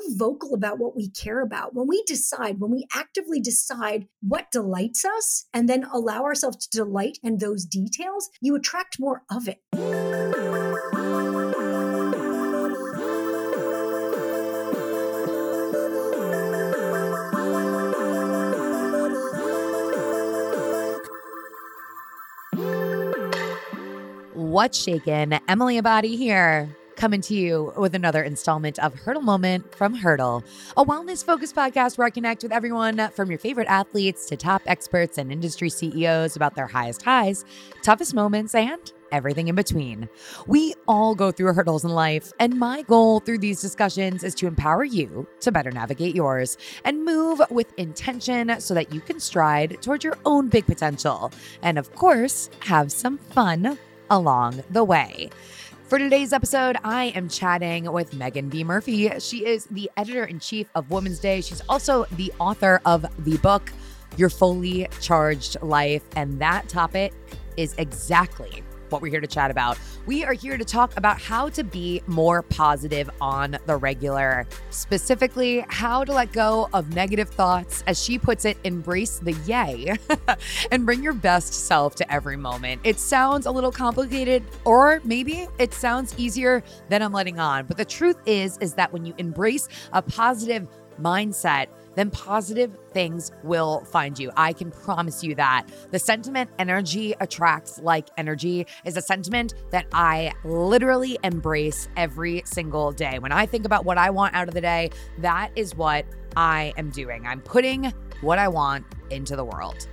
we're vocal about what we care about, when we decide, when we actively decide what delights us and then allow ourselves to delight in those details, you attract more of it. What's shaken? Emily Abbate here, coming to you with another installment of Hurdle Moment from Hurdle, a wellness focused podcast where I connect with everyone from your favorite athletes to top experts and industry CEOs about their highest highs, toughest moments, and everything in between. We all go through hurdles in life, and my goal through these discussions is to empower you to better navigate yours and move with intention so that you can stride towards your own big potential. And of course, have some fun along the way. For today's episode, I am chatting with Meaghan B. Murphy. She is the editor in chief of Woman's Day. She's also the author of the book, Your Fully Charged Life. And that topic is exactly what we're here to chat about. We are here to talk about how to be more positive on the regular, specifically, how to let go of negative thoughts. As she puts it, embrace the yay and bring your best self to every moment. It sounds a little complicated, or maybe it sounds easier than I'm letting on. But the truth is, is that when you embrace a positive mindset, then positive things will find you. I can promise you that. The sentiment energy attracts like energy is a sentiment that I literally embrace every single day. When I think about what I want out of the day, that is what I am doing. I'm putting what I want into the world.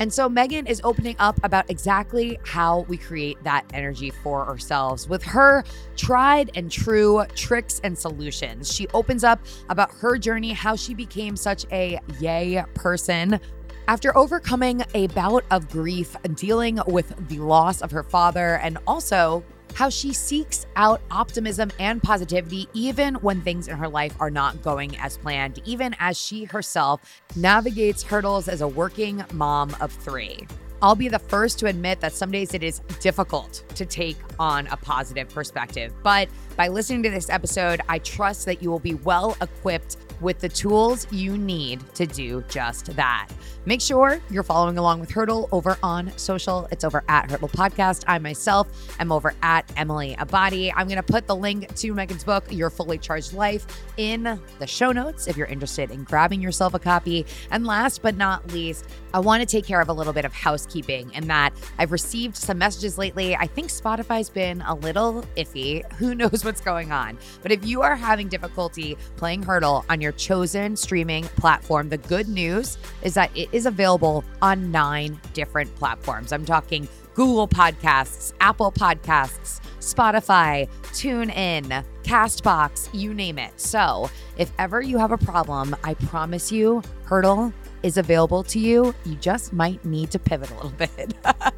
And so Meaghan is opening up about exactly how we create that energy for ourselves with her tried and true tricks and solutions. She opens up about her journey, how she became such a yay person. After overcoming a bout of grief, dealing with the loss of her father, and also how she seeks out optimism and positivity even when things in her life are not going as planned, even as she herself navigates hurdles as a working mom of three. I'll be the first to admit that some days it is difficult to take on a positive perspective. But by listening to this episode, I trust that you will be well equipped with the tools you need to do just that. Make sure you're following along with Hurdle over on social. It's over at Hurdle Podcast. I myself am over at Emily Abbate. I'm going to put the link to Meaghan's book, Your Fully Charged Life, in the show notes if you're interested in grabbing yourself a copy. And last but not least, I want to take care of a little bit of housekeeping in that I've received some messages lately. I think Spotify's been a little iffy. Who knows what's going on? But if you are having difficulty playing Hurdle on your chosen streaming platform, the good news is that it is available on nine different platforms. I'm talking Google Podcasts, Apple Podcasts, Spotify, TuneIn, Castbox, you name it. So if ever you have a problem, I promise you, Hurdle is available to you. You just might need to pivot a little bit.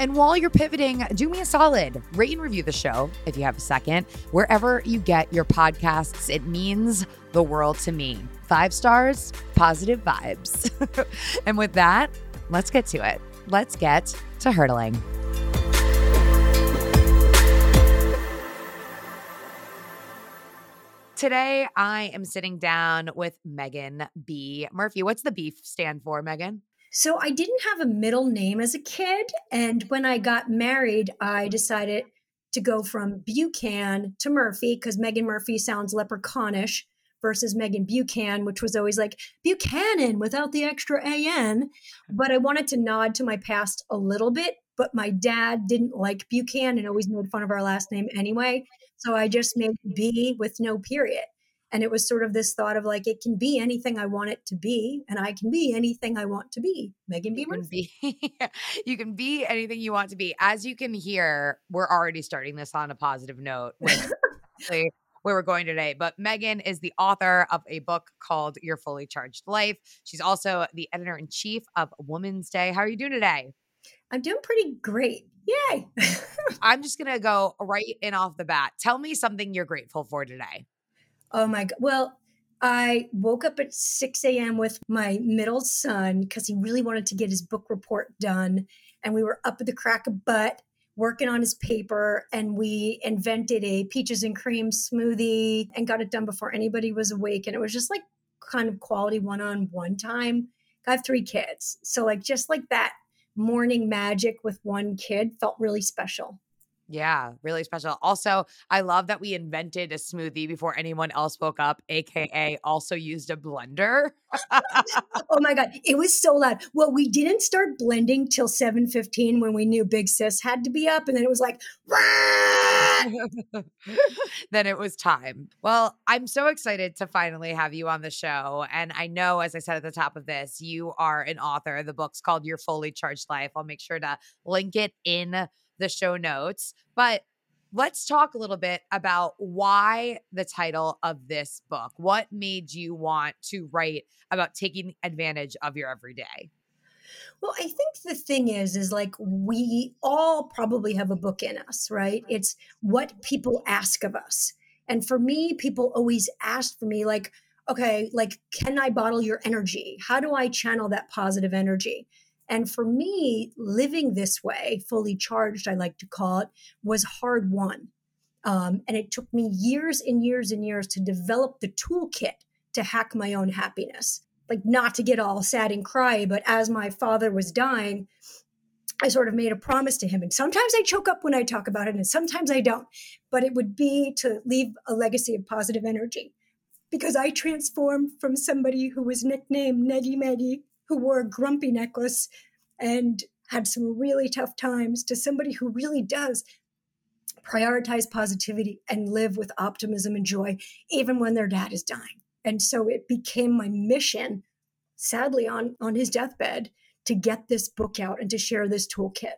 and while you're pivoting, do me a solid. Rate and review the show if you have a second. Wherever you get your podcasts, it means the world to me. Five stars, positive vibes. and with that, let's get to it. Let's get to hurdling. Today, I am sitting down with Meaghan B. Murphy. What's the beef stand for, Meaghan? So, I didn't have a middle name as a kid. And when I got married, I decided to go from Buchan to Murphy because Meaghan Murphy sounds leprechaunish versus Meaghan Buchan, which was always like Buchanan without the extra AN. Mm-hmm. But I wanted to nod to my past a little bit. But my dad didn't like Buchan and always made fun of our last name anyway. So I just made B with no period. And it was sort of this thought of like, it can be anything I want it to be, and I can be anything I want to be. Meaghan B. Murphy. You can be, you can be anything you want to be. As you can hear, we're already starting this on a positive note with where we're going today. But Meaghan is the author of a book called Your Fully Charged Life. She's also the editor in chief of Woman's Day. How are you doing today? I'm doing pretty great. Yay. I'm just going to go right in off the bat. Tell me something you're grateful for today. Oh my God. Well, I woke up at 6 a.m. with my middle son because he really wanted to get his book report done. And we were up at the crack of butt working on his paper and we invented a peaches and cream smoothie and got it done before anybody was awake. And it was just like kind of quality one on one time. I have three kids. So, like, just like that morning magic with one kid felt really special. Yeah, really special. Also, I love that we invented a smoothie before anyone else woke up, aka also used a blender. oh my god, it was so loud. Well, we didn't start blending till 7:15 when we knew Big Sis had to be up and then it was like then it was time. Well, I'm so excited to finally have you on the show and I know as I said at the top of this, you are an author. The book's called Your Fully Charged Life. I'll make sure to link it in the show notes. But let's talk a little bit about why the title of this book. What made you want to write about taking advantage of your everyday? Well, I think the thing is, is like we all probably have a book in us, right? It's what people ask of us. And for me, people always ask for me, like, okay, like, can I bottle your energy? How do I channel that positive energy? And for me, living this way, fully charged, I like to call it, was hard won. Um, and it took me years and years and years to develop the toolkit to hack my own happiness. Like, not to get all sad and cry, but as my father was dying, I sort of made a promise to him. And sometimes I choke up when I talk about it, and sometimes I don't. But it would be to leave a legacy of positive energy because I transformed from somebody who was nicknamed Neggy Meggy who wore a grumpy necklace and had some really tough times to somebody who really does prioritize positivity and live with optimism and joy, even when their dad is dying. And so it became my mission, sadly, on, on his deathbed, to get this book out and to share this toolkit.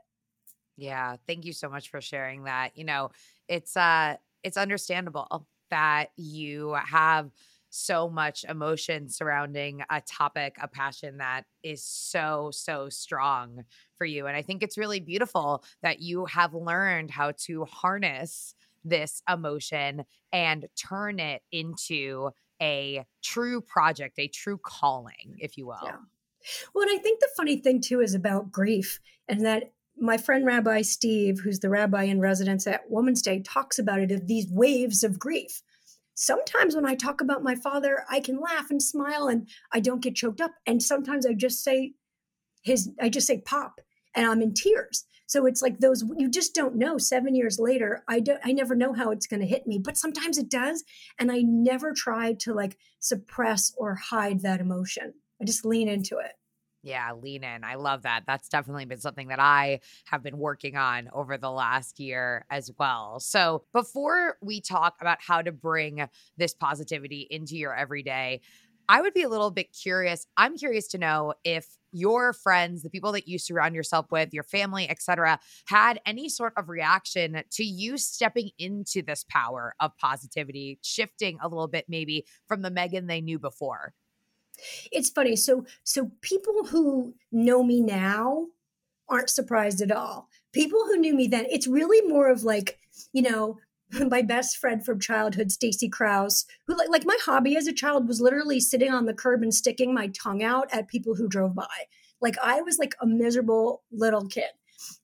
Yeah, thank you so much for sharing that. You know, it's uh it's understandable that you have so much emotion surrounding a topic, a passion that is so, so strong for you. And I think it's really beautiful that you have learned how to harness this emotion and turn it into a true project, a true calling, if you will. Yeah. Well, and I think the funny thing too is about grief, and that my friend Rabbi Steve, who's the rabbi in residence at Woman's Day, talks about it of these waves of grief sometimes when I talk about my father, I can laugh and smile and I don't get choked up. And sometimes I just say his, I just say pop and I'm in tears. So it's like those, you just don't know seven years later. I don't, I never know how it's going to hit me, but sometimes it does. And I never try to like suppress or hide that emotion. I just lean into it. Yeah, lean in. I love that. That's definitely been something that I have been working on over the last year as well. So, before we talk about how to bring this positivity into your everyday, I would be a little bit curious. I'm curious to know if your friends, the people that you surround yourself with, your family, etc., had any sort of reaction to you stepping into this power of positivity, shifting a little bit maybe from the Meaghan they knew before. It's funny. So so people who know me now aren't surprised at all. People who knew me then, it's really more of like, you know, my best friend from childhood, Stacy Kraus, who like like my hobby as a child was literally sitting on the curb and sticking my tongue out at people who drove by. Like I was like a miserable little kid.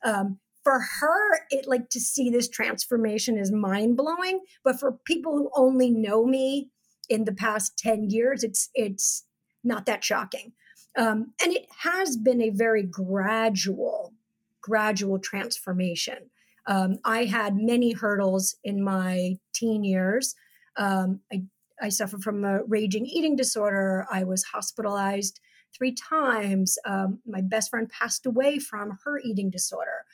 Um, for her, it like to see this transformation is mind blowing. But for people who only know me in the past 10 years, it's it's not that shocking. Um, and it has been a very gradual, gradual transformation. Um, I had many hurdles in my teen years. Um, I, I suffered from a raging eating disorder. I was hospitalized three times. Um, my best friend passed away from her eating disorder.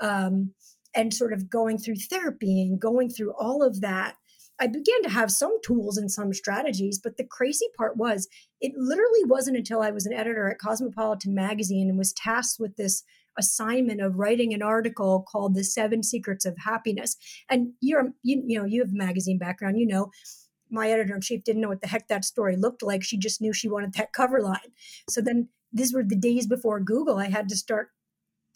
Um, and sort of going through therapy and going through all of that I began to have some tools and some strategies, but the crazy part was it literally wasn't until I was an editor at Cosmopolitan magazine and was tasked with this assignment of writing an article called The Seven Secrets of Happiness. And you're you, you know, you have a magazine background, you know, my editor in chief didn't know what the heck that story looked like. She just knew she wanted that cover line. So then these were the days before Google. I had to start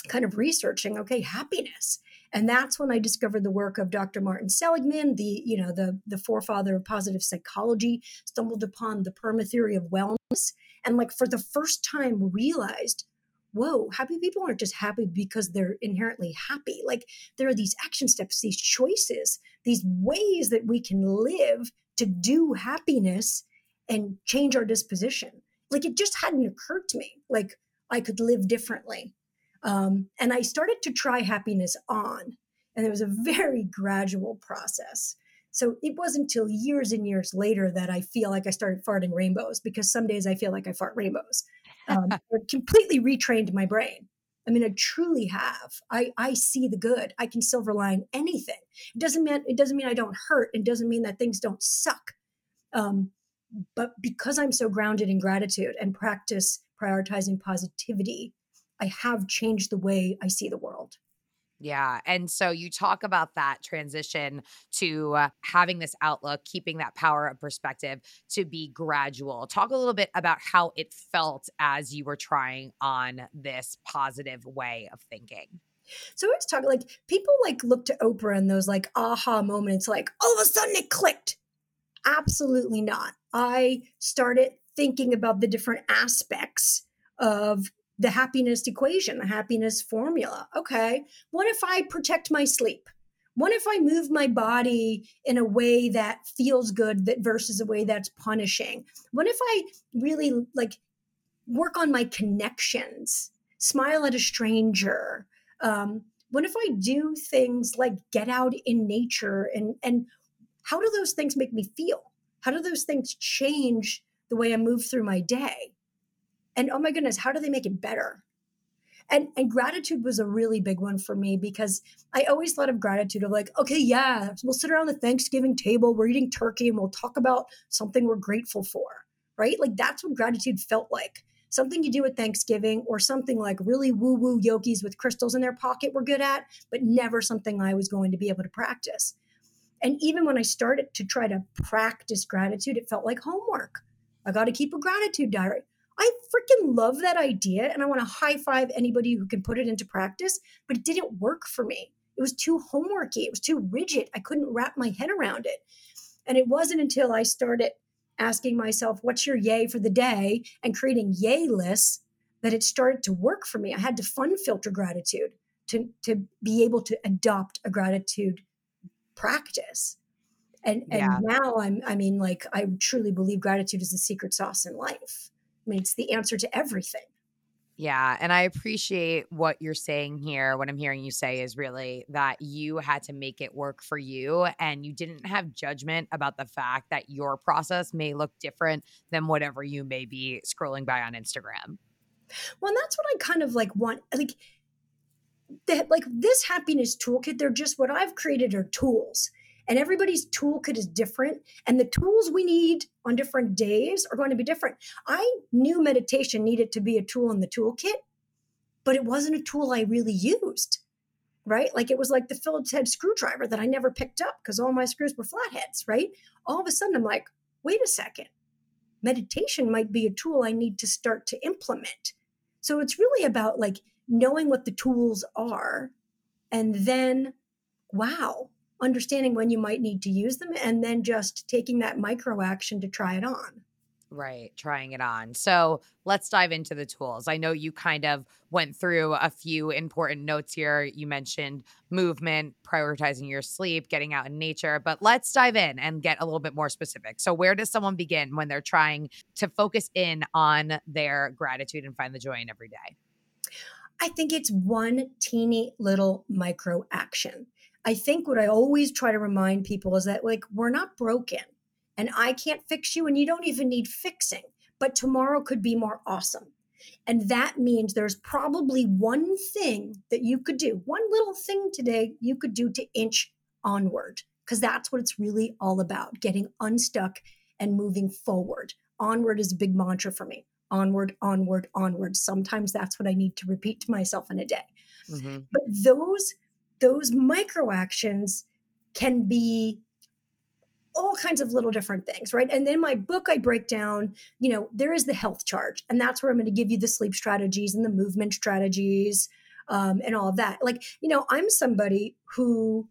kind of researching, okay, happiness and that's when I discovered the work of Dr. Martin Seligman, the you know the the forefather of positive psychology, stumbled upon the PERMA theory of wellness, and like for the first time realized whoa, happy people aren't just happy because they're inherently happy. Like there are these action steps, these choices, these ways that we can live to do happiness and change our disposition. Like it just hadn't occurred to me. Like I could live differently. Um, and I started to try happiness on, and it was a very gradual process. So it wasn't until years and years later that I feel like I started farting rainbows because some days I feel like I fart rainbows. Um, it completely retrained my brain. I mean, I truly have. I, I see the good. I can silver line anything. It doesn't mean it doesn't mean I don't hurt. It doesn't mean that things don't suck. Um, but because I'm so grounded in gratitude and practice prioritizing positivity, I have changed the way I see the world. Yeah. And so you talk about that transition to uh, having this outlook, keeping that power of perspective to be gradual. Talk a little bit about how it felt as you were trying on this positive way of thinking. So I was talking like people like look to Oprah and those like aha moments, like all of a sudden it clicked. Absolutely not. I started thinking about the different aspects of the happiness equation, the happiness formula. Okay, what if I protect my sleep? What if I move my body in a way that feels good that versus a way that's punishing? What if I really like work on my connections, smile at a stranger? Um, what if I do things like get out in nature and and how do those things make me feel? How do those things change the way I move through my day? And oh my goodness, how do they make it better? And, and gratitude was a really big one for me because I always thought of gratitude of like, okay, yeah, we'll sit around the Thanksgiving table, we're eating turkey, and we'll talk about something we're grateful for, right? Like that's what gratitude felt like. Something you do at Thanksgiving or something like really woo woo yogis with crystals in their pocket were good at, but never something I was going to be able to practice. And even when I started to try to practice gratitude, it felt like homework. I got to keep a gratitude diary. I freaking love that idea and I want to high five anybody who can put it into practice, but it didn't work for me. It was too homeworky, it was too rigid. I couldn't wrap my head around it. And it wasn't until I started asking myself, what's your yay for the day and creating yay lists that it started to work for me. I had to fun filter gratitude to, to be able to adopt a gratitude practice. And, yeah. and now I'm, I mean, like, I truly believe gratitude is the secret sauce in life. I mean, it's the answer to everything. Yeah. And I appreciate what you're saying here. What I'm hearing you say is really that you had to make it work for you and you didn't have judgment about the fact that your process may look different than whatever you may be scrolling by on Instagram. Well, and that's what I kind of like want. Like, that like this happiness toolkit, they're just what I've created are tools and everybody's toolkit is different and the tools we need on different days are going to be different. I knew meditation needed to be a tool in the toolkit but it wasn't a tool i really used right? Like it was like the phillips head screwdriver that i never picked up because all my screws were flatheads right? All of a sudden i'm like wait a second. Meditation might be a tool i need to start to implement. So it's really about like knowing what the tools are and then wow understanding when you might need to use them and then just taking that micro action to try it on. Right, trying it on. So let's dive into the tools. I know you kind of went through a few important notes here. You mentioned movement, prioritizing your sleep, getting out in nature, but let's dive in and get a little bit more specific. So, where does someone begin when they're trying to focus in on their gratitude and find the joy in every day? I think it's one teeny little micro action. I think what I always try to remind people is that, like, we're not broken and I can't fix you and you don't even need fixing, but tomorrow could be more awesome. And that means there's probably one thing that you could do, one little thing today you could do to inch onward, because that's what it's really all about getting unstuck and moving forward. Onward is a big mantra for me. Onward, onward, onward. Sometimes that's what I need to repeat to myself in a day. Mm-hmm. But those those micro actions can be all kinds of little different things, right? And then my book, I break down, you know, there is the health charge, and that's where I'm going to give you the sleep strategies and the movement strategies um, and all of that. Like, you know, I'm somebody who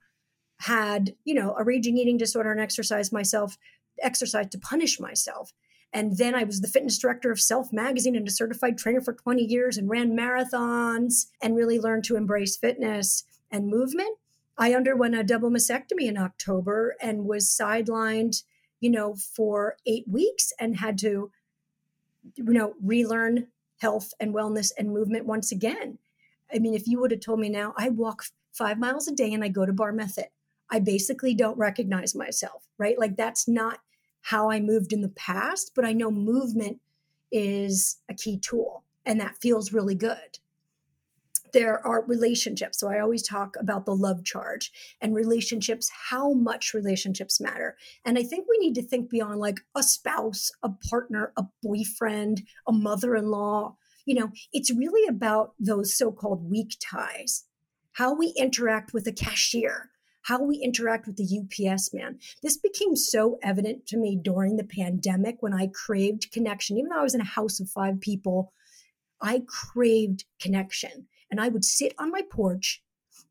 had, you know, a raging eating disorder and exercise myself, exercise to punish myself. And then I was the fitness director of Self Magazine and a certified trainer for 20 years and ran marathons and really learned to embrace fitness and movement. I underwent a double mastectomy in October and was sidelined, you know, for eight weeks and had to, you know, relearn health and wellness and movement once again. I mean, if you would have told me now, I walk five miles a day and I go to Bar Method, I basically don't recognize myself, right? Like that's not how I moved in the past, but I know movement is a key tool and that feels really good. There are relationships. So I always talk about the love charge and relationships, how much relationships matter. And I think we need to think beyond like a spouse, a partner, a boyfriend, a mother in law. You know, it's really about those so called weak ties, how we interact with a cashier, how we interact with the UPS man. This became so evident to me during the pandemic when I craved connection. Even though I was in a house of five people, I craved connection. And I would sit on my porch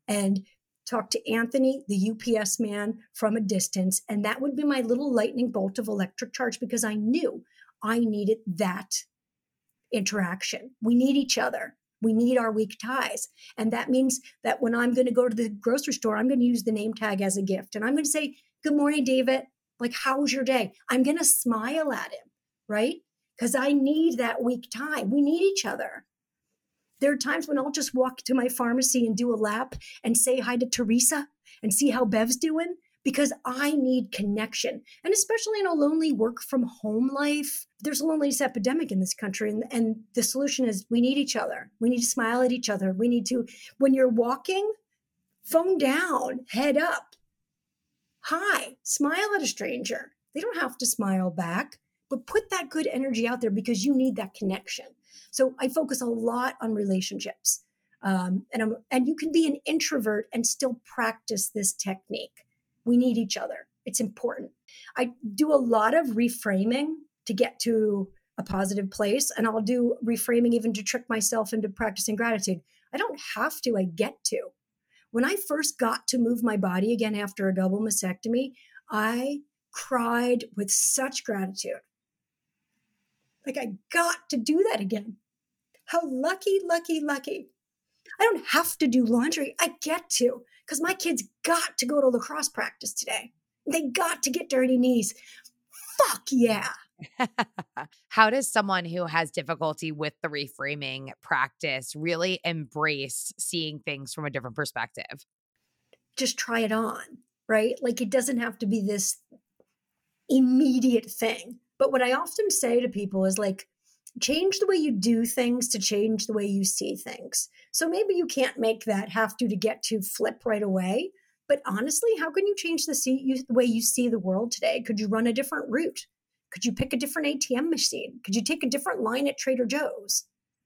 and talk to Anthony, the UPS man, from a distance. And that would be my little lightning bolt of electric charge because I knew I needed that interaction. We need each other. We need our weak ties. And that means that when I'm going to go to the grocery store, I'm going to use the name tag as a gift. And I'm going to say, Good morning, David. Like, how's your day? I'm going to smile at him, right? Because I need that weak tie. We need each other. There are times when I'll just walk to my pharmacy and do a lap and say hi to Teresa and see how Bev's doing because I need connection. And especially in a lonely work from home life, there's a loneliness epidemic in this country. And, and the solution is we need each other. We need to smile at each other. We need to, when you're walking, phone down, head up. Hi, smile at a stranger. They don't have to smile back, but put that good energy out there because you need that connection. So I focus a lot on relationships. Um, and, I'm, and you can be an introvert and still practice this technique. We need each other. It's important. I do a lot of reframing to get to a positive place, and I'll do reframing even to trick myself into practicing gratitude. I don't have to, I get to. When I first got to move my body again after a double mastectomy, I cried with such gratitude. Like, I got to do that again. How lucky, lucky, lucky. I don't have to do laundry. I get to because my kids got to go to lacrosse practice today. They got to get dirty knees. Fuck yeah. How does someone who has difficulty with the reframing practice really embrace seeing things from a different perspective? Just try it on, right? Like it doesn't have to be this immediate thing. But what I often say to people is like, change the way you do things to change the way you see things. So maybe you can't make that have to to get to flip right away. But honestly, how can you change the, see, you, the way you see the world today? Could you run a different route? Could you pick a different ATM machine? Could you take a different line at Trader Joe's?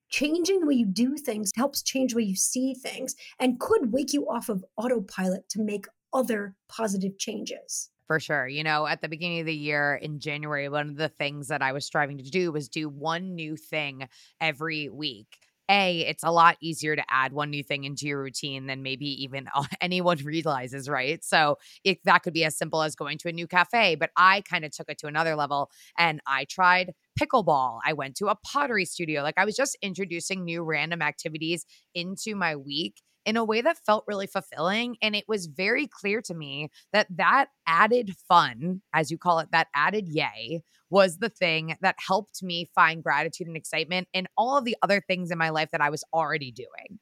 Changing the way you do things helps change the way you see things and could wake you off of autopilot to make other positive changes. For sure. You know, at the beginning of the year in January, one of the things that I was striving to do was do one new thing every week. A, it's a lot easier to add one new thing into your routine than maybe even anyone realizes, right? So it, that could be as simple as going to a new cafe. But I kind of took it to another level and I tried pickleball. I went to a pottery studio. Like I was just introducing new random activities into my week in a way that felt really fulfilling. And it was very clear to me that that added fun, as you call it, that added yay, was the thing that helped me find gratitude and excitement in all of the other things in my life that I was already doing.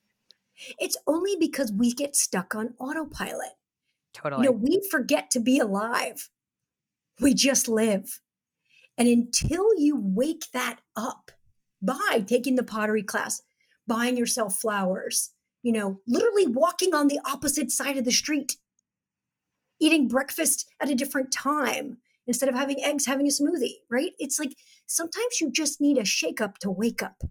It's only because we get stuck on autopilot. Totally. You know, we forget to be alive. We just live. And until you wake that up by taking the pottery class, buying yourself flowers, you know, literally walking on the opposite side of the street, eating breakfast at a different time instead of having eggs, having a smoothie, right? It's like sometimes you just need a shake up to wake up.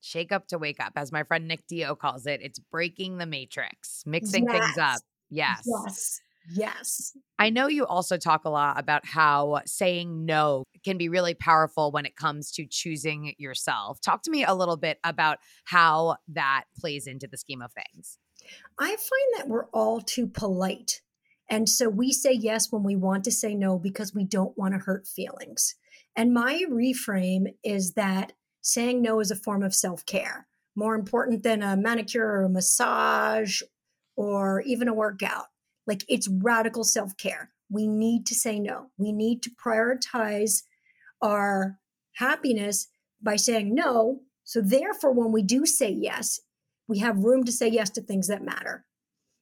Shake up to wake up, as my friend Nick Dio calls it. It's breaking the matrix, mixing yes. things up. Yes. Yes. Yes. I know you also talk a lot about how saying no can be really powerful when it comes to choosing yourself. Talk to me a little bit about how that plays into the scheme of things. I find that we're all too polite. And so we say yes when we want to say no because we don't want to hurt feelings. And my reframe is that saying no is a form of self care, more important than a manicure or a massage or even a workout. Like it's radical self care. We need to say no. We need to prioritize our happiness by saying no. So, therefore, when we do say yes, we have room to say yes to things that matter.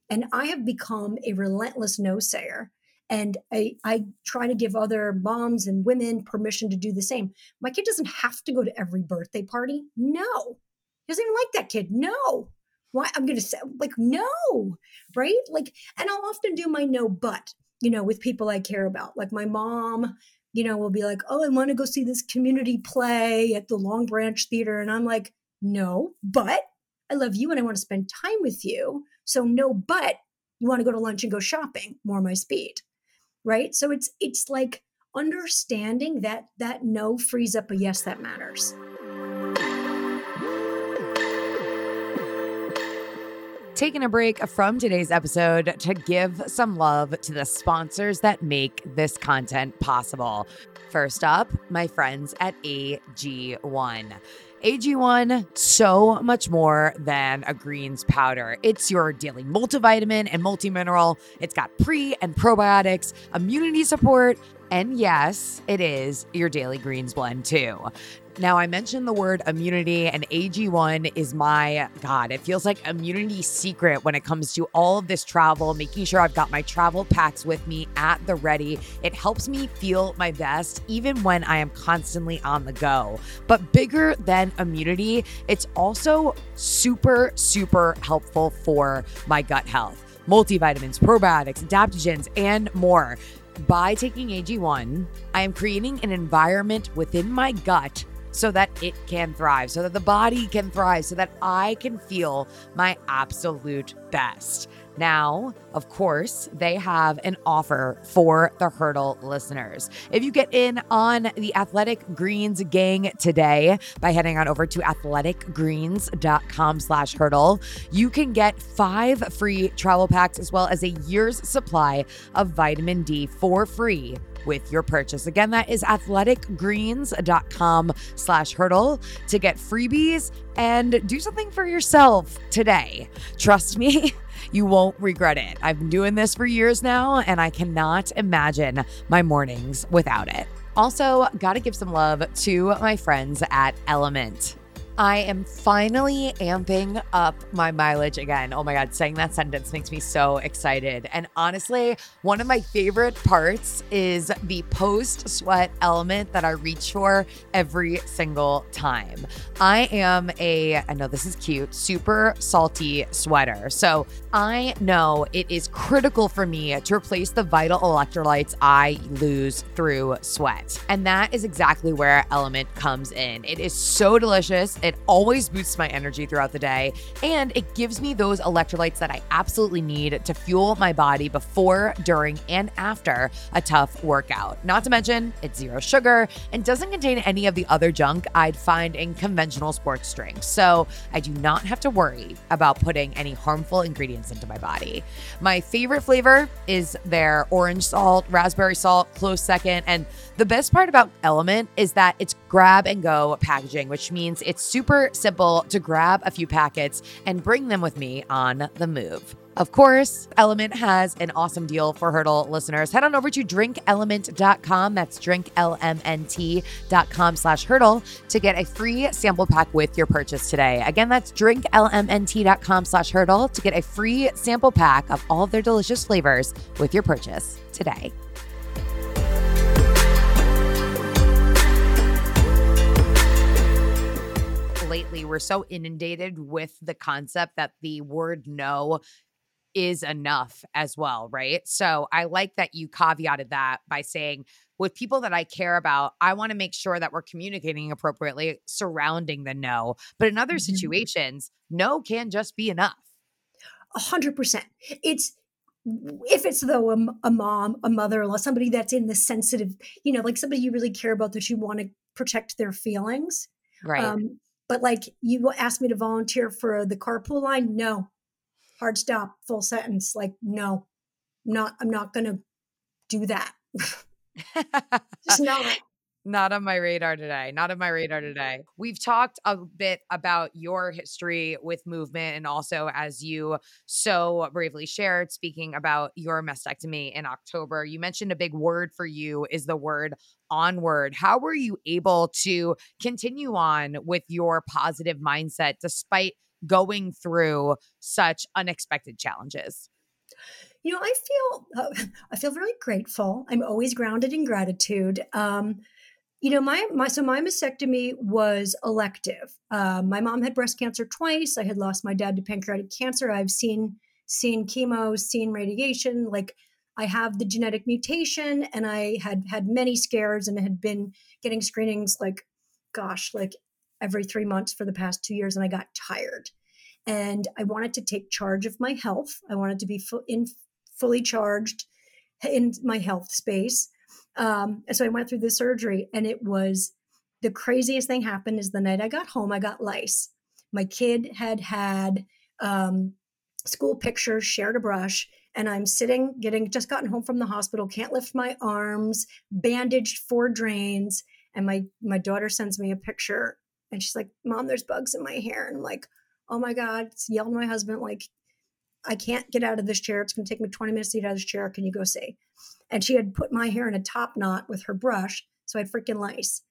And I have become a relentless no sayer. And I, I try to give other moms and women permission to do the same. My kid doesn't have to go to every birthday party. No. He doesn't even like that kid. No. Why? I'm going to say, like, no, right? Like, and I'll often do my no, but, you know, with people I care about. Like my mom, you know, will be like, oh, I want to go see this community play at the Long Branch Theater. And I'm like, no, but I love you and I want to spend time with you. So no, but you want to go to lunch and go shopping, more my speed. Right. So it's it's like understanding that that no frees up a yes that matters. Taking a break from today's episode to give some love to the sponsors that make this content possible. First up, my friends at AG1. AG1, so much more than a greens powder. It's your daily multivitamin and multimineral. It's got pre and probiotics, immunity support, and yes, it is your daily greens blend too. Now, I mentioned the word immunity, and AG1 is my God, it feels like immunity secret when it comes to all of this travel, making sure I've got my travel packs with me at the ready. It helps me feel my best, even when I am constantly on the go. But bigger than immunity, it's also super, super helpful for my gut health. Multivitamins, probiotics, adaptogens, and more. By taking AG1, I am creating an environment within my gut so that it can thrive, so that the body can thrive, so that I can feel my absolute best. Now, of course, they have an offer for the Hurdle listeners. If you get in on the Athletic Greens gang today by heading on over to athleticgreens.com slash hurdle, you can get five free travel packs as well as a year's supply of vitamin D for free with your purchase. Again, that is athleticgreens.com slash hurdle to get freebies and do something for yourself today. Trust me. You won't regret it. I've been doing this for years now, and I cannot imagine my mornings without it. Also, got to give some love to my friends at LMNT. I am finally amping up my mileage again. Oh my God, saying that sentence makes me so excited. And honestly, one of my favorite parts is the post sweat element that I reach for every single time. I am a, I know this is cute, super salty sweater. So I know it is critical for me to replace the vital electrolytes I lose through sweat. And that is exactly where LMNT comes in. It is so delicious. It always boosts my energy throughout the day, and it gives me those electrolytes that I absolutely need to fuel my body before, during, and after a tough workout. Not to mention, it's zero sugar and doesn't contain any of the other junk I'd find in conventional sports drinks. So I do not have to worry about putting any harmful ingredients into my body. My favorite flavor is their orange salt, raspberry salt, close second, and the best part about LMNT is that it's grab and go packaging, which means it's super simple to grab a few packets and bring them with me on the move. Of course, LMNT has an awesome deal for Hurdle listeners. Head on over to drinklmnt.com. That's drinklmnt.com slash hurdle to get a free sample pack with your purchase today. Again, that's drinklmnt.com slash hurdle to get a free sample pack of all of their delicious flavors with your purchase today. Lately we're so inundated with the concept that the word no is enough as well, right? So I like that you caveated that by saying, with people that I care about, I want to make sure that we're communicating appropriately surrounding the no. But in other mm-hmm. situations, no can just be enough. A hundred percent. It's if it's though a, a mom, a mother, or somebody that's in the sensitive, you know, like somebody you really care about that you want to protect their feelings. Right. Um, but like you asked me to volunteer for the carpool line, no. Hard stop, full sentence. Like, no, I'm not I'm not gonna do that. Just not. Not on my radar today. Not on my radar today. We've talked a bit about your history with movement and also as you so bravely shared, speaking about your mastectomy in October. You mentioned a big word for you is the word onward. How were you able to continue on with your positive mindset despite going through such unexpected challenges? You know, I feel uh, I feel very grateful. I'm always grounded in gratitude. Um, you know, my my so my mastectomy was elective. Uh, my mom had breast cancer twice. I had lost my dad to pancreatic cancer. I've seen seen chemo, seen radiation. Like I have the genetic mutation, and I had had many scares and had been getting screenings like, gosh, like every three months for the past two years, and I got tired. And I wanted to take charge of my health. I wanted to be fu- in fully charged in my health space. Um, and so I went through the surgery, and it was the craziest thing happened is the night I got home, I got lice. My kid had had um, school pictures, shared a brush, and I'm sitting, getting just gotten home from the hospital, can't lift my arms, bandaged four drains, and my my daughter sends me a picture, and she's like, "Mom, there's bugs in my hair," and I'm like, "Oh my god!" Yelled my husband, like, "I can't get out of this chair. It's going to take me 20 minutes to get out of this chair. Can you go see?" and she had put my hair in a top knot with her brush so i had freaking lice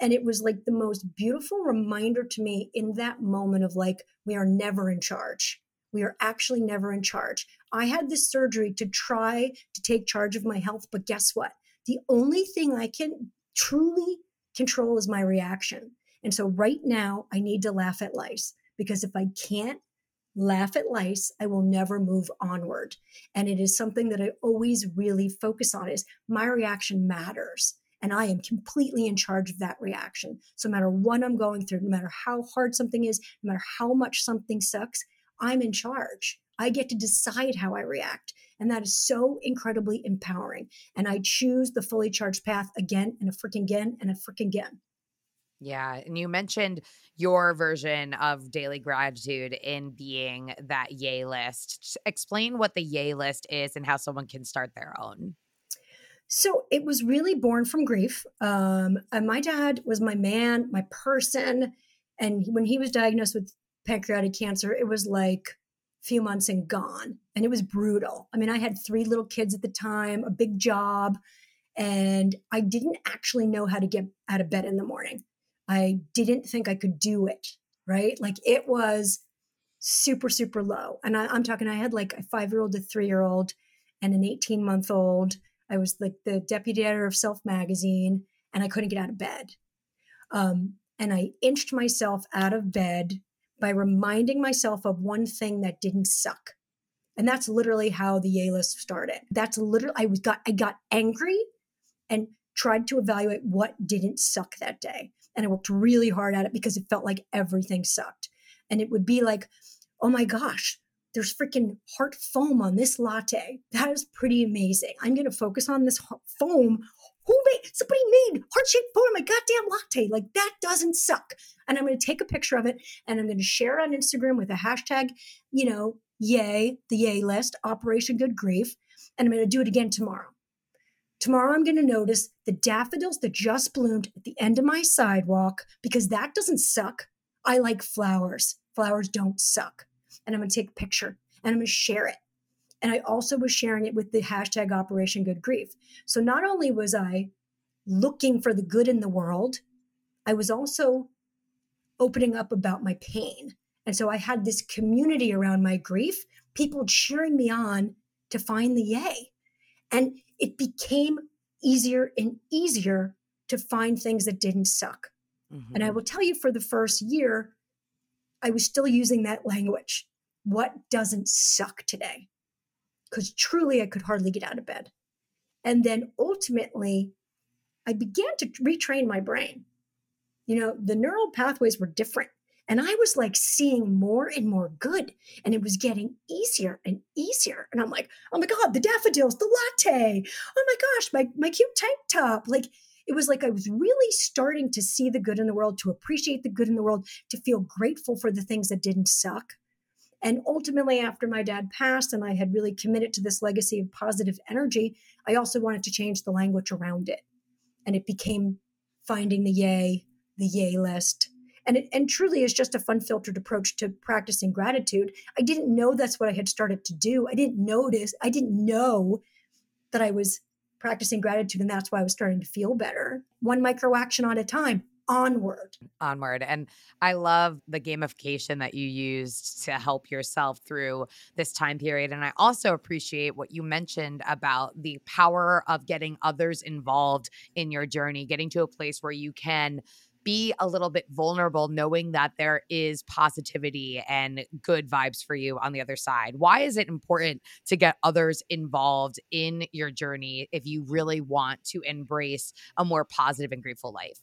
and it was like the most beautiful reminder to me in that moment of like we are never in charge we are actually never in charge i had this surgery to try to take charge of my health but guess what the only thing i can truly control is my reaction and so right now i need to laugh at lice because if i can't laugh at lice i will never move onward. And it is something that i always really focus on is my reaction matters. And i am completely in charge of that reaction. So no matter what i'm going through no matter how hard something is no matter how much something sucks i'm in charge. I get to decide how i react. And that is so incredibly empowering. And i choose the fully charged path again and a freaking again and a freaking again yeah. And you mentioned your version of daily gratitude in being that yay list. Explain what the yay list is and how someone can start their own. So it was really born from grief. Um, my dad was my man, my person. And when he was diagnosed with pancreatic cancer, it was like a few months and gone. And it was brutal. I mean, I had three little kids at the time, a big job, and I didn't actually know how to get out of bed in the morning. I didn't think I could do it, right? Like it was super, super low. And I, am talking, I had like a five year old, a three year old, and an 18 month old. I was like the deputy editor of Self Magazine, and I couldn't get out of bed. Um, and I inched myself out of bed by reminding myself of one thing that didn't suck. And that's literally how the Yay list started. That's literally I was got I got angry and tried to evaluate what didn't suck that day and I worked really hard at it because it felt like everything sucked. And it would be like, oh my gosh, there's freaking heart foam on this latte. That is pretty amazing. I'm going to focus on this foam. Who made somebody made heart shaped foam my goddamn latte? Like that doesn't suck. And I'm going to take a picture of it and I'm going to share on Instagram with a hashtag, you know, yay, the yay list, Operation Good Grief. And I'm going to do it again tomorrow. Tomorrow I'm going to notice the daffodils that just bloomed at the end of my sidewalk because that doesn't suck. I like flowers. Flowers don't suck. And I'm going to take a picture and I'm going to share it. And I also was sharing it with the hashtag Operation Good Grief. So not only was I looking for the good in the world, I was also opening up about my pain. And so I had this community around my grief, people cheering me on to find the yay. And it became easier and easier to find things that didn't suck. Mm-hmm. And I mm-hmm. will tell you, for the first year, I was still using that language. What doesn't suck today? Because truly, I could hardly get out of bed. And then ultimately, I began to retrain my brain. You know, the neural pathways were different. And I was like seeing more and more good. And it was getting easier and easier. And I'm like, oh my God, the daffodils, the latte. Oh my gosh, my, my cute tank top. Like it was like I was really starting to see the good in the world, to appreciate the good in the world, to feel grateful for the things that didn't suck. And ultimately, after my dad passed and I had really committed to this legacy of positive energy, I also wanted to change the language around it. And it became finding the yay, the yay list. And it and truly is just a fun filtered approach to practicing gratitude. I didn't know that's what I had started to do. I didn't notice, I didn't know that I was practicing gratitude and that's why I was starting to feel better. One micro action at a time onward. Onward. And I love the gamification that you used to help yourself through this time period. And I also appreciate what you mentioned about the power of getting others involved in your journey, getting to a place where you can be a little bit vulnerable knowing that there is positivity and good vibes for you on the other side. Why is it important to get others involved in your journey if you really want to embrace a more positive and grateful life?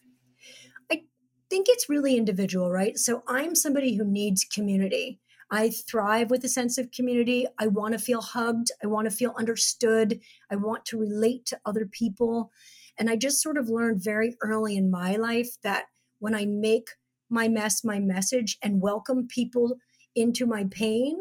I think it's really individual, right? So I'm somebody who needs community. I thrive with a sense of community. I want to feel hugged. I want to feel understood. I want to relate to other people. And I just sort of learned very early in my life that when I make my mess my message and welcome people into my pain,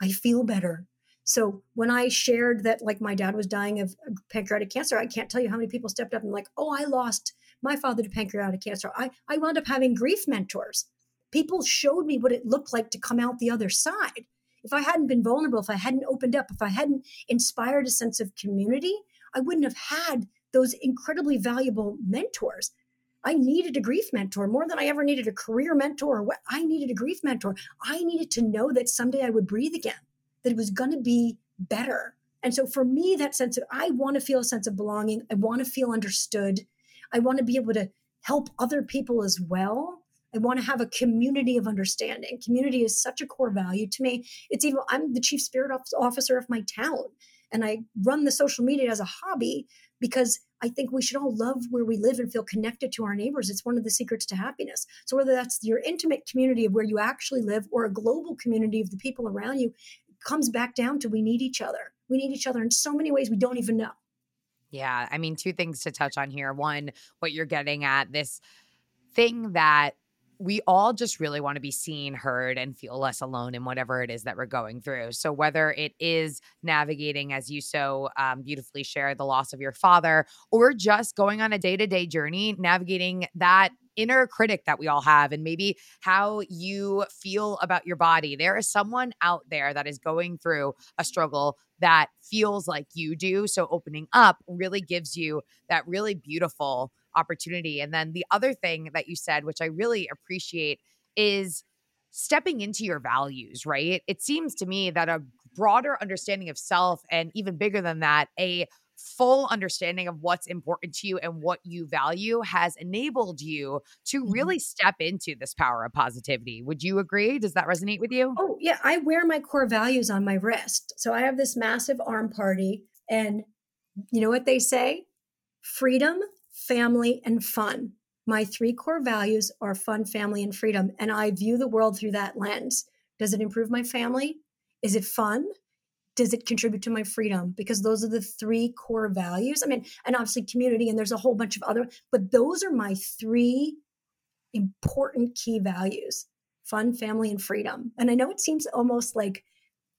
I feel better. So when I shared that, like my dad was dying of uh, pancreatic cancer, I can't tell you how many people stepped up and like, oh, I lost my father to pancreatic cancer. I, I wound up having grief mentors. People showed me what it looked like to come out the other side. If I hadn't been vulnerable, if I hadn't opened up, if I hadn't inspired a sense of community, I wouldn't have had those incredibly valuable mentors. I needed a grief mentor more than I ever needed a career mentor. I needed a grief mentor. I needed to know that someday I would breathe again, that it was going to be better. And so for me, that sense of I want to feel a sense of belonging. I want to feel understood. I want to be able to help other people as well. I want to have a community of understanding. Community is such a core value to me. It's even, I'm the chief spirit officer of my town, and I run the social media as a hobby because I think we should all love where we live and feel connected to our neighbors. It's one of the secrets to happiness. So, whether that's your intimate community of where you actually live or a global community of the people around you, comes back down to we need each other. We need each other in so many ways we don't even know. Yeah. I mean, two things to touch on here. One, what you're getting at, this thing that we all just really want to be seen, heard, and feel less alone in whatever it is that we're going through. So, whether it is navigating, as you so um, beautifully share, the loss of your father, or just going on a day to day journey, navigating that inner critic that we all have and maybe how you feel about your body. There is someone out there that is going through a struggle that feels like you do. So opening up really gives you that really beautiful opportunity. And then the other thing that you said, which I really appreciate, is stepping into your values, right? It seems to me that a broader understanding of self and even bigger than that, a full understanding of what's important to you and what you value has enabled you to mm-hmm. really step into this power of positivity. Would you agree? Does that resonate with you? Oh, yeah. I wear my core values on my wrist. So I have this massive arm party. And you know what they say? Freedom, family, and fun. My three core values are fun, family, and freedom. And I view the world through that lens. Does it improve my family? Is it fun? does it contribute to my freedom because those are the three core values i mean and obviously community and there's a whole bunch of other but those are my three important key values fun family and freedom and i know it seems almost like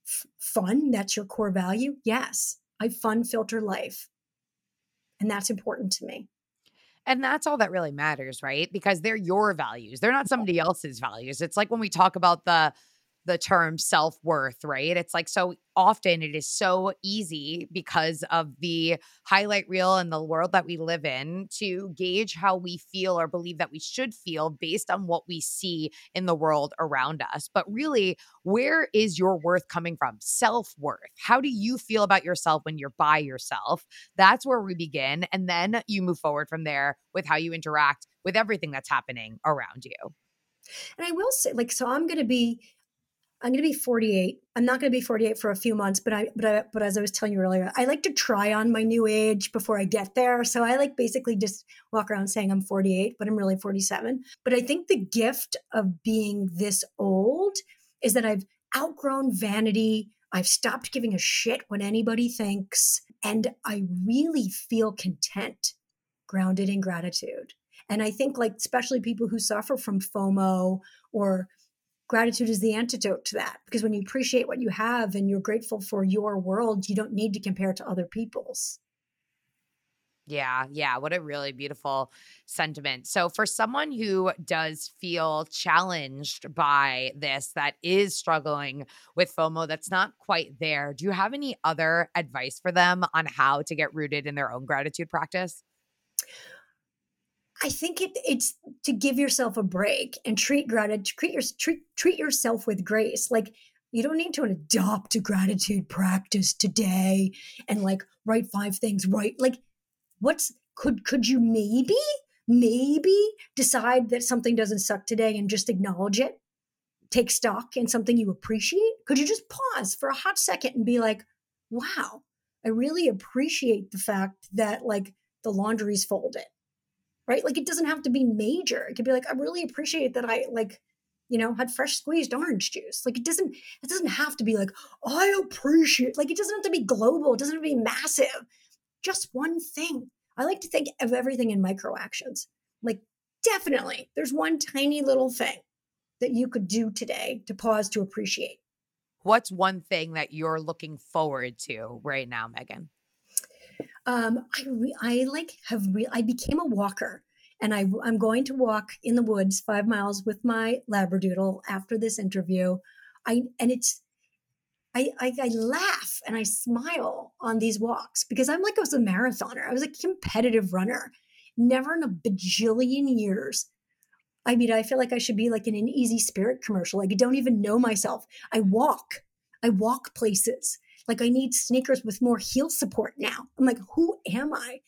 f- fun that's your core value yes i fun filter life and that's important to me and that's all that really matters, right? Because they're your values. They're not somebody else's values. It's like when we talk about the the term self worth, right? It's like so often it is so easy because of the highlight reel and the world that we live in to gauge how we feel or believe that we should feel based on what we see in the world around us. But really, where is your worth coming from? Self worth. How do you feel about yourself when you're by yourself? That's where we begin. And then you move forward from there with how you interact with everything that's happening around you. And I will say, like, so I'm going to be I'm going to be 48. I'm not going to be 48 for a few months, but I, but I, but as I was telling you earlier, I like to try on my new age before I get there. So I like basically just walk around saying I'm 48, but I'm really 47. But I think the gift of being this old is that I've outgrown vanity. I've stopped giving a shit what anybody thinks. And I really feel content, grounded in gratitude. And I think, like, especially people who suffer from FOMO or gratitude is the antidote to that because when you appreciate what you have and you're grateful for your world, you don't need to compare to other people's. Yeah, yeah. What a really beautiful sentiment. So, for someone who does feel challenged by this, that is struggling with FOMO, that's not quite there, do you have any other advice for them on how to get rooted in their own gratitude practice? I think it, it's to give yourself a break and treat gratitude, treat, your, treat, treat yourself with grace. Like, you don't need to adopt a gratitude practice today and like write five things right. Like, what's could could you maybe maybe decide that something doesn't suck today and just acknowledge it take stock in something you appreciate could you just pause for a hot second and be like wow i really appreciate the fact that like the laundry's folded right like it doesn't have to be major it could be like i really appreciate that i like you know had fresh squeezed orange juice like it doesn't it doesn't have to be like i appreciate like it doesn't have to be global it doesn't have to be massive just one thing. I like to think of everything in micro actions. Like, definitely, there's one tiny little thing that you could do today to pause to appreciate. What's one thing that you're looking forward to right now, Meaghan? Um, I re- I like have re- I became a walker, and I I'm going to walk in the woods five miles with my labradoodle after this interview. I and it's I, I, I laugh and I smile on these walks because I'm like I was a marathoner. I was a competitive runner. Never in a bajillion years. I mean, I feel like I should be like in an easy spirit commercial. Like I don't even know myself. I walk. I walk places. Like I need sneakers with more heel support now. I'm like, who am I?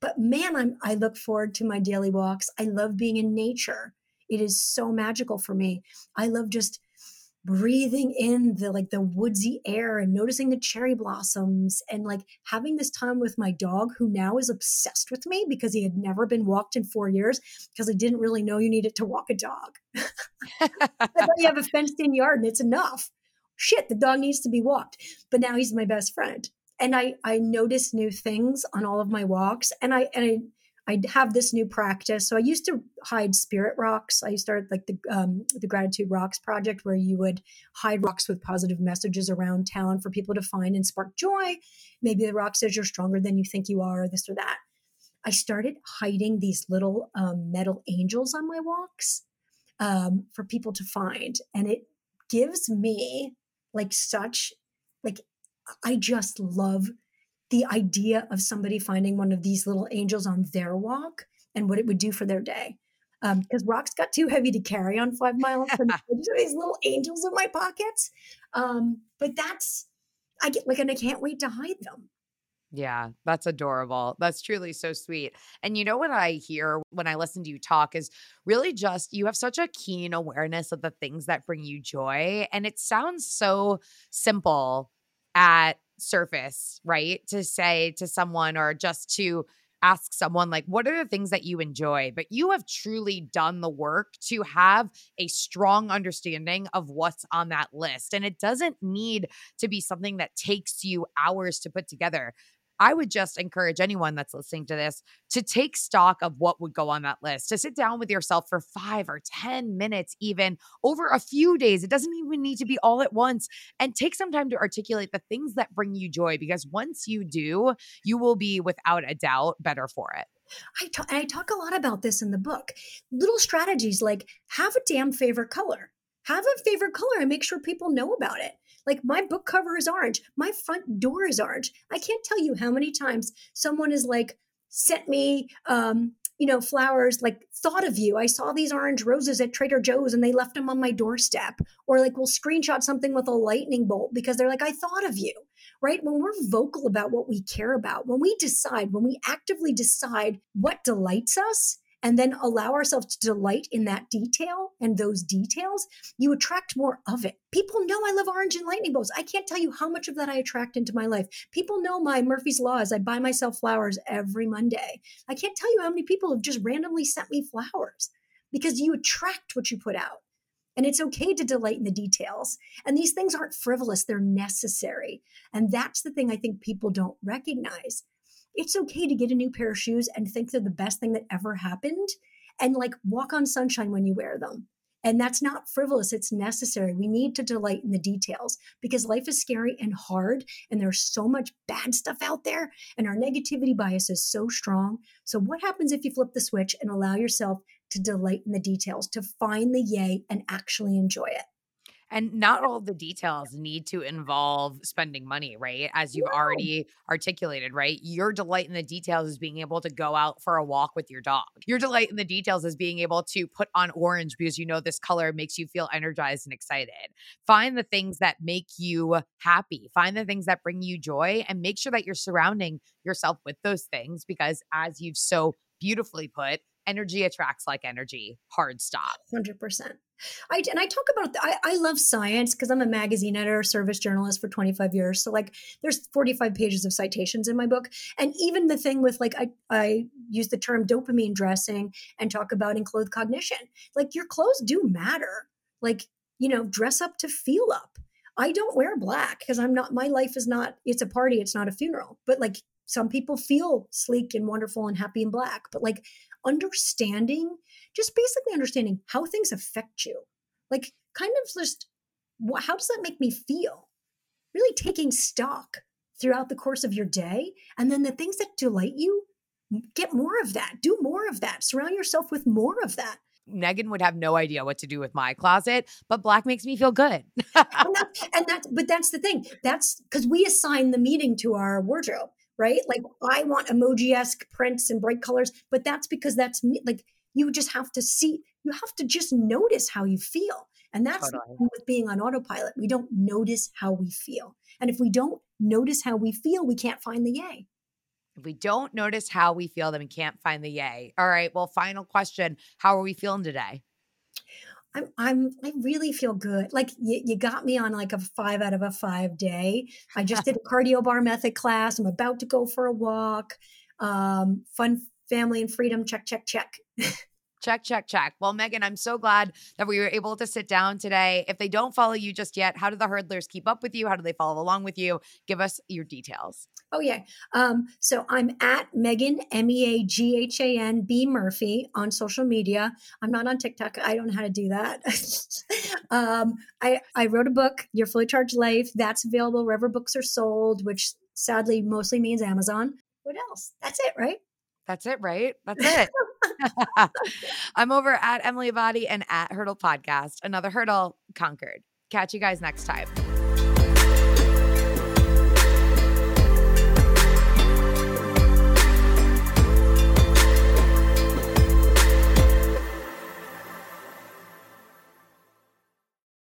But man, I'm I look forward to my daily walks. I love being in nature. It is so magical for me. I love just breathing in the like the woodsy air and noticing the cherry blossoms and like having this time with my dog who now is obsessed with me because he had never been walked in four years because I didn't really know you needed to walk a dog. I thought you have a fenced in yard and it's enough. Shit, the dog needs to be walked. But now he's my best friend. And I I notice new things on all of my walks and I and I I have this new practice. So I used to hide spirit rocks. I started like the um, the Gratitude Rocks project, where you would hide rocks with positive messages around town for people to find and spark joy. Maybe the rock says you're stronger than you think you are, or this or that. I started hiding these little um, metal angels on my walks um, for people to find, and it gives me like such like I just love the idea of somebody finding one of these little angels on their walk and what it would do for their day. Because um, rocks got too heavy to carry on five miles. and these little angels in my pockets. Um, but that's, I get like, and I can't wait to hide them. Yeah, that's adorable. That's truly so sweet. And you know what I hear when I listen to you talk is really just you have such a keen awareness of the things that bring you joy. And it sounds so simple at surface, right? To say to someone or just to ask someone like what are the things that you enjoy but you have truly done the work to have a strong understanding of what's on that list and it doesn't need to be something that takes you hours to put together I would just encourage anyone that's listening to this to take stock of what would go on that list, to sit down with yourself for five or 10 minutes, even over a few days. It doesn't even need to be all at once, and take some time to articulate the things that bring you joy because once you do, you will be without a doubt better for it. I, t- I talk a lot about this in the book. Little strategies like have a damn favorite color. Have a favorite color and make sure people know about it. Like my book cover is orange. My front door is orange. I can't tell you how many times someone is like sent me um, you know, flowers, like thought of you. I saw these orange roses at Trader Joe's and they left them on my doorstep. Or like we'll screenshot something with a lightning bolt because they're like, I thought of you, right? When we're vocal about what we care about, when we decide, when we actively decide what delights us, and then allow ourselves to delight in that detail and those details, you attract more of it. People know I love orange and lightning bolts. I can't tell you how much of that I attract into my life. People know my Murphy's Laws. I buy myself flowers every Monday. I can't tell you how many people have just randomly sent me flowers because you attract what you put out. And it's okay to delight in the details. And these things aren't frivolous, they're necessary. And that's the thing I think people don't recognize it's okay to get a new pair of shoes and think they're the best thing that ever happened and like walk on sunshine when you wear them And that's not frivolous, it's necessary. We need to delight in the details because life is scary and hard, and there's so much bad stuff out there, and our negativity bias is so strong. So, what happens if you flip the switch and allow yourself to delight in the details, to find the yay and actually enjoy it? And not all the details need to involve spending money, right? As you've No. already articulated, right? Your delight in the details is being able to go out for a walk with your dog. Your delight in the details is being able to put on orange because you know this color makes you feel energized and excited. Find the things that make you happy, find the things that bring you joy, and make sure that you're surrounding yourself with those things because, as you've so beautifully put, energy attracts like energy. Hard stop. 100%. I, and I talk about, I, I love science because I'm a magazine editor, service journalist for 25 years. So, like, there's 45 pages of citations in my book. And even the thing with, like, I, I use the term dopamine dressing and talk about enclothed cognition. Like, your clothes do matter. Like, you know, dress up to feel up. I don't wear black because I'm not, my life is not, it's a party, it's not a funeral. But like, some people feel sleek and wonderful and happy in black. But like, understanding, just basically understanding how things affect you. Like, kind of just how does that make me feel? Really taking stock throughout the course of your day. And then the things that delight you, get more of that. Do more of that. Surround yourself with more of that. Meaghan would have no idea what to do with my closet, but black makes me feel good. and, that, and that's but that's the thing. That's because we assign the meaning to our wardrobe, right? Like I want emoji-esque prints and bright colors, but that's because that's me. Like you just have to see, you have to just notice how you feel. And that's the Totally. with being on autopilot. We don't notice how we feel. And if we don't notice how we feel, we can't find the yay. If we don't notice how we feel, then we can't find the yay. All right. Well, final question. How are we feeling today? I'm, I'm, I really feel good. Like you, you got me on like a five out of a five day. I just did a cardio bar method class. I'm about to go for a walk. Um, fun family and freedom. Check, check, check. Check, check, check. Well, Meaghan, I'm so glad that we were able to sit down today. If they don't follow you just yet, how do the hurdlers keep up with you? How do they follow along with you? Give us your details. Oh yeah. Um, so I'm at Meaghan M E A G H A N B Murphy on social media. I'm not on TikTok. I don't know how to do that. um, I I wrote a book, Your Fully Charged Life. That's available wherever books are sold, which sadly mostly means Amazon. What else? That's it, right? That's it, right? That's it. I'm over at Emily Abbate and at Hurdle Podcast. Another hurdle conquered. Catch you guys next time.